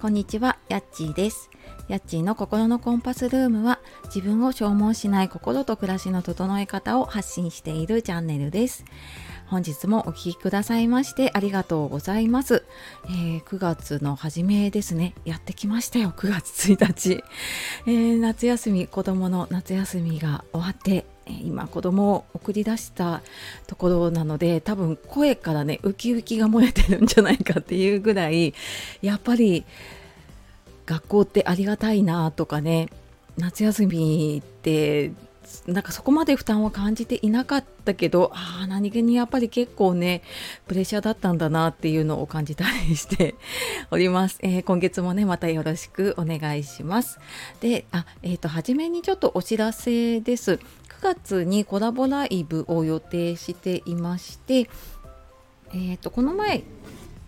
こんにちは、やっちーです。やっちーの心のコンパスルームは自分を消耗しない心と暮らしの整え方を発信しているチャンネルです。本日もお聴きくださいましてありがとうございます、えー、9月の初めですね。やってきましたよ。9月1日、えー、夏休み子供の夏休みが終わって今子供を送り出したところなので多分声からねウキウキが漏れてるんじゃないかっていうぐらいやっぱり学校ってありがたいなとかね夏休みってなんかそこまで負担は感じていなかったけどあ何気にやっぱり結構ねプレッシャーだったんだなっていうのを感じたりして おります、えー、今月もねまたよろしくお願いします。であえっ、ー、と初めにちょっとお知らせです。9月にコラボライブを予定していましてえーとこの前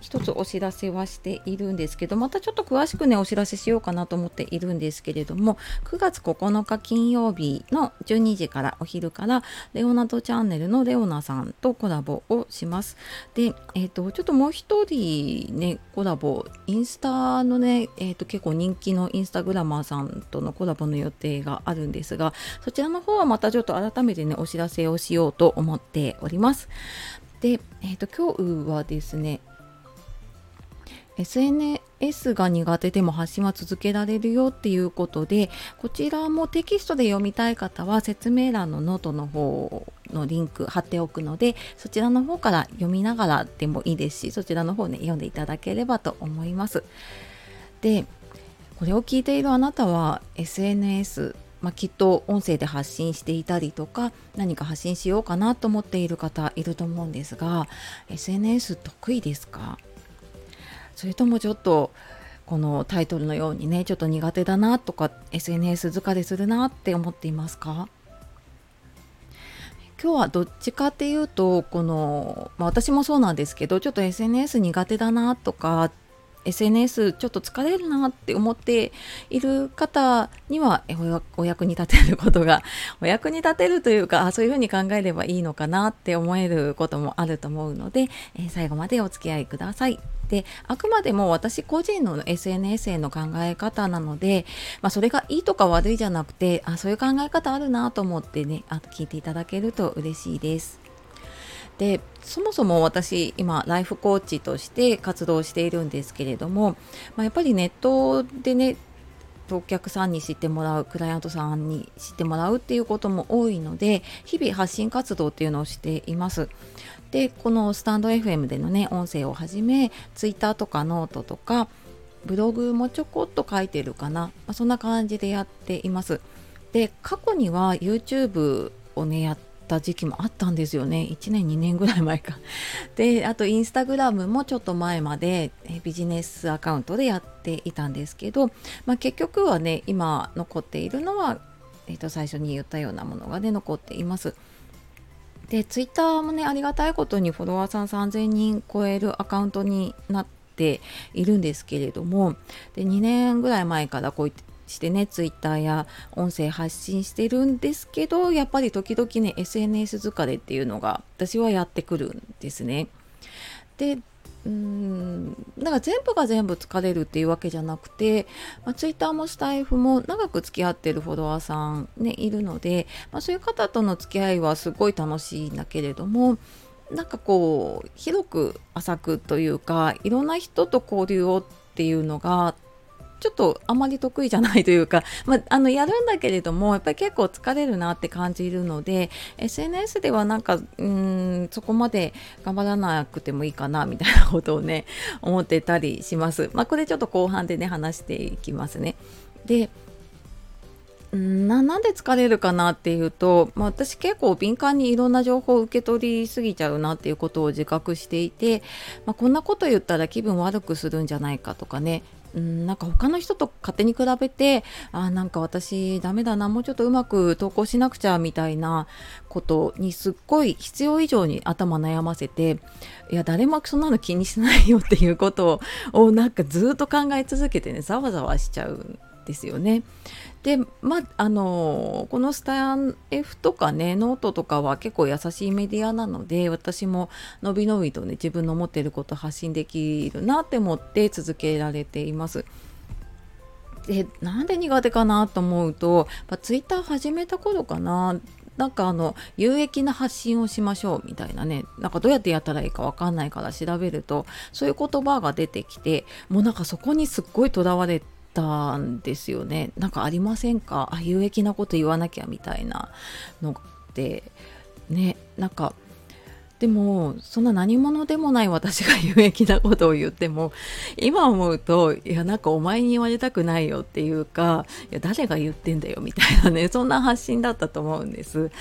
一つお知らせはしているんですけどまたちょっと詳しくねお知らせしようかなと思っているんですけれども9月9日金曜日の12時からお昼からレオナドチャンネルのレオナさんとコラボをします。で、えーと、ちょっともう一人ねコラボインスタのね、えーと、結構人気のインスタグラマーさんとのコラボの予定があるんですがそちらの方はまたちょっと改めてねお知らせをしようと思っております。で、えーと今日はですね SNS が苦手でも発信は続けられるよっていうことでこちらもテキストで読みたい方は説明欄のノートの方のリンク貼っておくのでそちらの方から読みながらでもいいですしそちらの方ね読んでいただければと思います。でこれを聞いているあなたは SNS まあ、きっと音声で発信していたりとか何か発信しようかなと思っている方いると思うんですが SNS 得意ですか？それともちょっとこのタイトルのようにねちょっと苦手だなとか SNS 疲れするなって思っていますか？今日はどっちかっていうとこの、まあ、私もそうなんですけどちょっと SNS 苦手だなとか SNS ちょっと疲れるなって思っている方にはお役に立てることが お役に立てるというかそういうふうに考えればいいのかなって思えることもあると思うので、最後までお付き合いください。であくまでも私個人の SNS への考え方なので、まあ、それがいいとか悪いじゃなくてあそういう考え方あるなと思ってねあ聞いていただけると嬉しいです。でそもそも私今ライフコーチとして活動しているんですけれども、まあ、やっぱりネットでねお客さんに知ってもらうクライアントさんに知ってもらうっていうことも多いので日々発信活動っていうのをしています。でこのスタンド FM でのね音声をはじめ Twitter とかノートとかブログもちょこっと書いてるかな、まあ、そんな感じでやっています。で過去には YouTube をねやった時期もあったんですよね。1年2年ぐらい前か。であとインスタグラムもちょっと前までビジネスアカウントでやっていたんですけど、まあ、結局はね今残っているのは、えー、と最初に言ったようなものがね残っています。でツイッターもねありがたいことにフォロワーさん3000人超えるアカウントになっているんですけれどもで2年ぐらい前からこういってしてねツイッターや音声発信してるんですけどやっぱり時々ね SNS 疲れっていうのが私はやってくるんですね。でうんだから全部が全部疲れるっていうわけじゃなくて、まあ、ツイッターもスタイフも長く付き合ってるフォロワーさん、ね、いるので、まあ、そういう方との付き合いはすごい楽しいんだけれどもなんかこう広く浅くというかいろんな人と交流をっていうのがちょっとあまり得意じゃないというか、まあ、あのやるんだけれどもやっぱり結構疲れるなって感じるので SNS ではなんかうんそこまで頑張らなくてもいいかなみたいなことをね 思ってたりします。まあ、これちょっと後半でね話していきますね。でななんで疲れるかなっていうと、まあ、私結構敏感にいろんな情報を受け取りすぎちゃうなっていうことを自覚していて、まあ、こんなこと言ったら気分悪くするんじゃないかとかねうんなんか他の人と勝手に比べてあなんか私ダメだなもうちょっとうまく投稿しなくちゃみたいなことにすっごい必要以上に頭悩ませていや誰もそんなの気にしないよっていうことをなんかずっと考え続けてねざわざわしちゃう。ですよね。でまああのこのスタン F とかねノートとかは結構優しいメディアなので私ものびのびとね自分の思っていること発信できるなって思って続けられています。でなんで苦手かなと思うと、まあ、ツイッター始めた頃かななんかあの有益な発信をしましょうみたいなねなんかどうやってやったらいいか分かんないから調べるとそういう言葉が出てきてもうなんかそこにすっごいとらわれたんですよね。なんかありませんか？あ有益なこと言わなきゃみたいなのって。ねなんかでもそんな何者でもない私が有益なことを言っても今思うといやなんかお前に言われたくないよっていうかいや誰が言ってんだよみたいなねそんな発信だったと思うんです。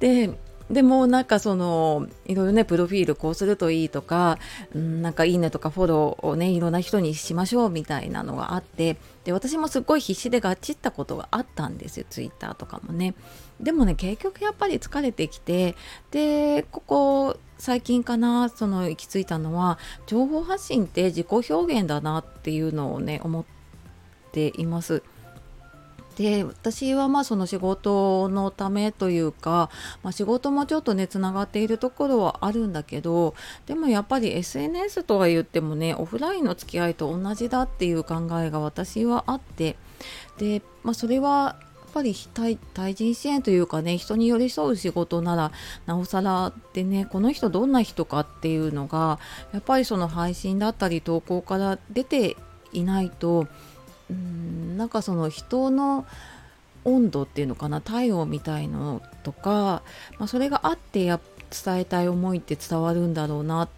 ででもなんかそのいろいろねプロフィールこうするといいとか、うん、なんかいいねとかフォローをねいろんな人にしましょうみたいなのがあってで私もすごい必死でガチったことがあったんですよツイッターとかもねでもね結局やっぱり疲れてきてでここ最近かなその行き着いたのは情報発信って自己表現だなっていうのをね思っています。で私はまあその仕事のためというか、まあ、仕事もちょっとねつながっているところはあるんだけどでもやっぱり SNS とは言ってもねオフラインの付き合いと同じだっていう考えが私はあってで、まあ、それはやっぱり対対人支援というかね人に寄り添う仕事ならなおさらでねこの人どんな人かっていうのがやっぱりその配信だったり投稿から出ていないとうんなんかその人の温度っていうのかな体温みたいのとか、まあ、それがあってや伝えたい思いって伝わるんだろうなっ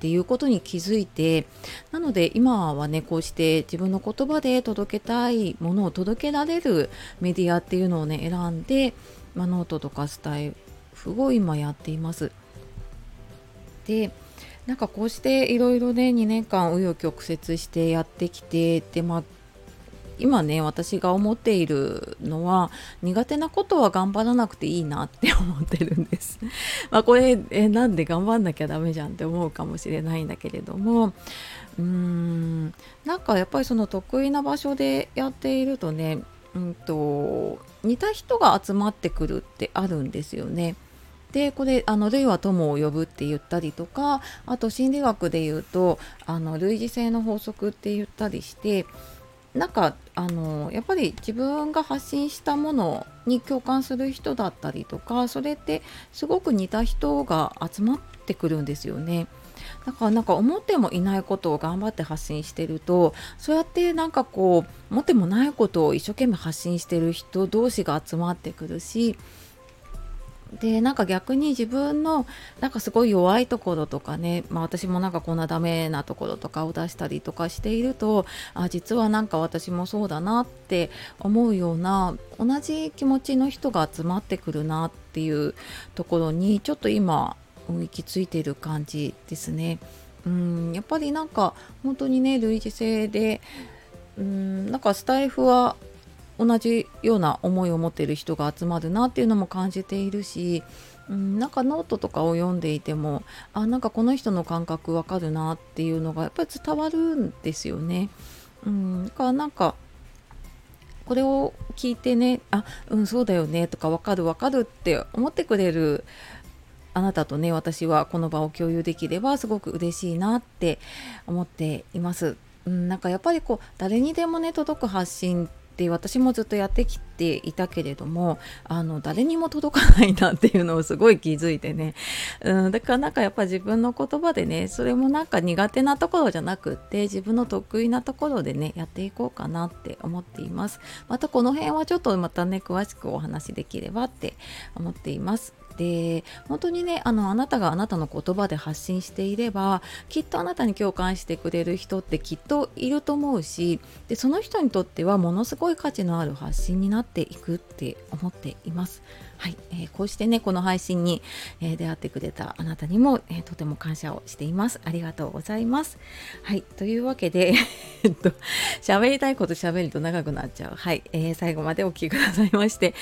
ていうことに気づいてなので今はねこうして自分の言葉で届けたいものを届けられるメディアっていうのをね選んで、まあ、ノートとかスタエフを今やっています。でなんかこうしていろいろね2年間紆余曲折してやってきてでまあ今ね私が思っているのは苦手なことは頑張らなくていいなって思ってるんです。まあこれえなんで頑張んなきゃダメじゃんって思うかもしれないんだけれどもうーんなんかやっぱりその得意な場所でやっているとねうんと似た人が集まってくるってあるんですよね。でこれあの類は友を呼ぶって言ったりとかあと心理学で言うとあの類似性の法則って言ったりしてなんかあのやっぱり自分が発信したものに共感する人だったりとかそれってすごく似た人が集まってくるんですよね。だからなんか思ってもいないことを頑張って発信してるとそうやってなんかこう思ってもないことを一生懸命発信してる人同士が集まってくるしでなんか逆に自分のなんかすごい弱いところとかね、まあ、私もなんかこんなダメなところとかを出したりとかしているとあ実はなんか私もそうだなって思うような同じ気持ちの人が集まってくるなっていうところにちょっと今行き着いてる感じですね。うんやっぱりなんか本当にね類似性でうんなんかスタイフは同じような思いを持っている人が集まるなっていうのも感じているし、うん、なんかノートとかを読んでいてもあなんかこの人の感覚わかるなっていうのがやっぱり伝わるんですよね。うん、だからなんかこれを聞いてねあうんそうだよねとかわかるわかるって思ってくれるあなたとね私はこの場を共有できればすごく嬉しいなって思っています。うん、なんかやっぱりこう誰にでもね届く発信で私もずっとやってきていたけれどもあの誰にも届かないなっていうのをすごい気づいてね、うん、だからなんかやっぱ自分の言葉でねそれもなんか苦手なところじゃなくって自分の得意なところでねやっていこうかなって思っています。またこの辺はちょっとまたね詳しくお話できればって思っています。で本当にねあのあなたがあなたの言葉で発信していればきっとあなたに共感してくれる人ってきっといると思うしでその人にとってはものすごい価値のある発信になっていくって思っています。はい、えー、こうしてねこの配信に、えー、出会ってくれたあなたにも、えー、とても感謝をしています。ありがとうございます。はい、というわけで えっと喋りたいこと喋ると長くなっちゃう。はい、えー、最後までお聴きくださいまして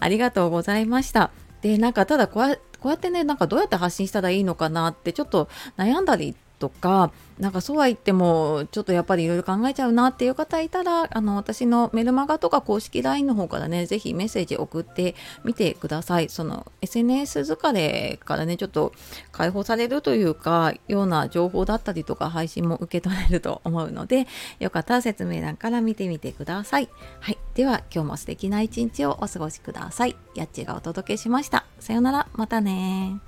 ありがとうございました。でなんかただこうやってねなんかどうやって発信したらいいのかなってちょっと悩んだりとかなんかそうは言ってもちょっとやっぱりいろいろ考えちゃうなっていう方いたらあの私のメルマガとか公式 LINE の方からね是非メッセージ送ってみてください。その SNS 疲れからねちょっと解放されるというかような情報だったりとか配信も受け取れると思うのでよかったら説明欄から見てみてください。はい。では今日も素敵な一日をお過ごしください。やっちがお届けしました。さようなら。またね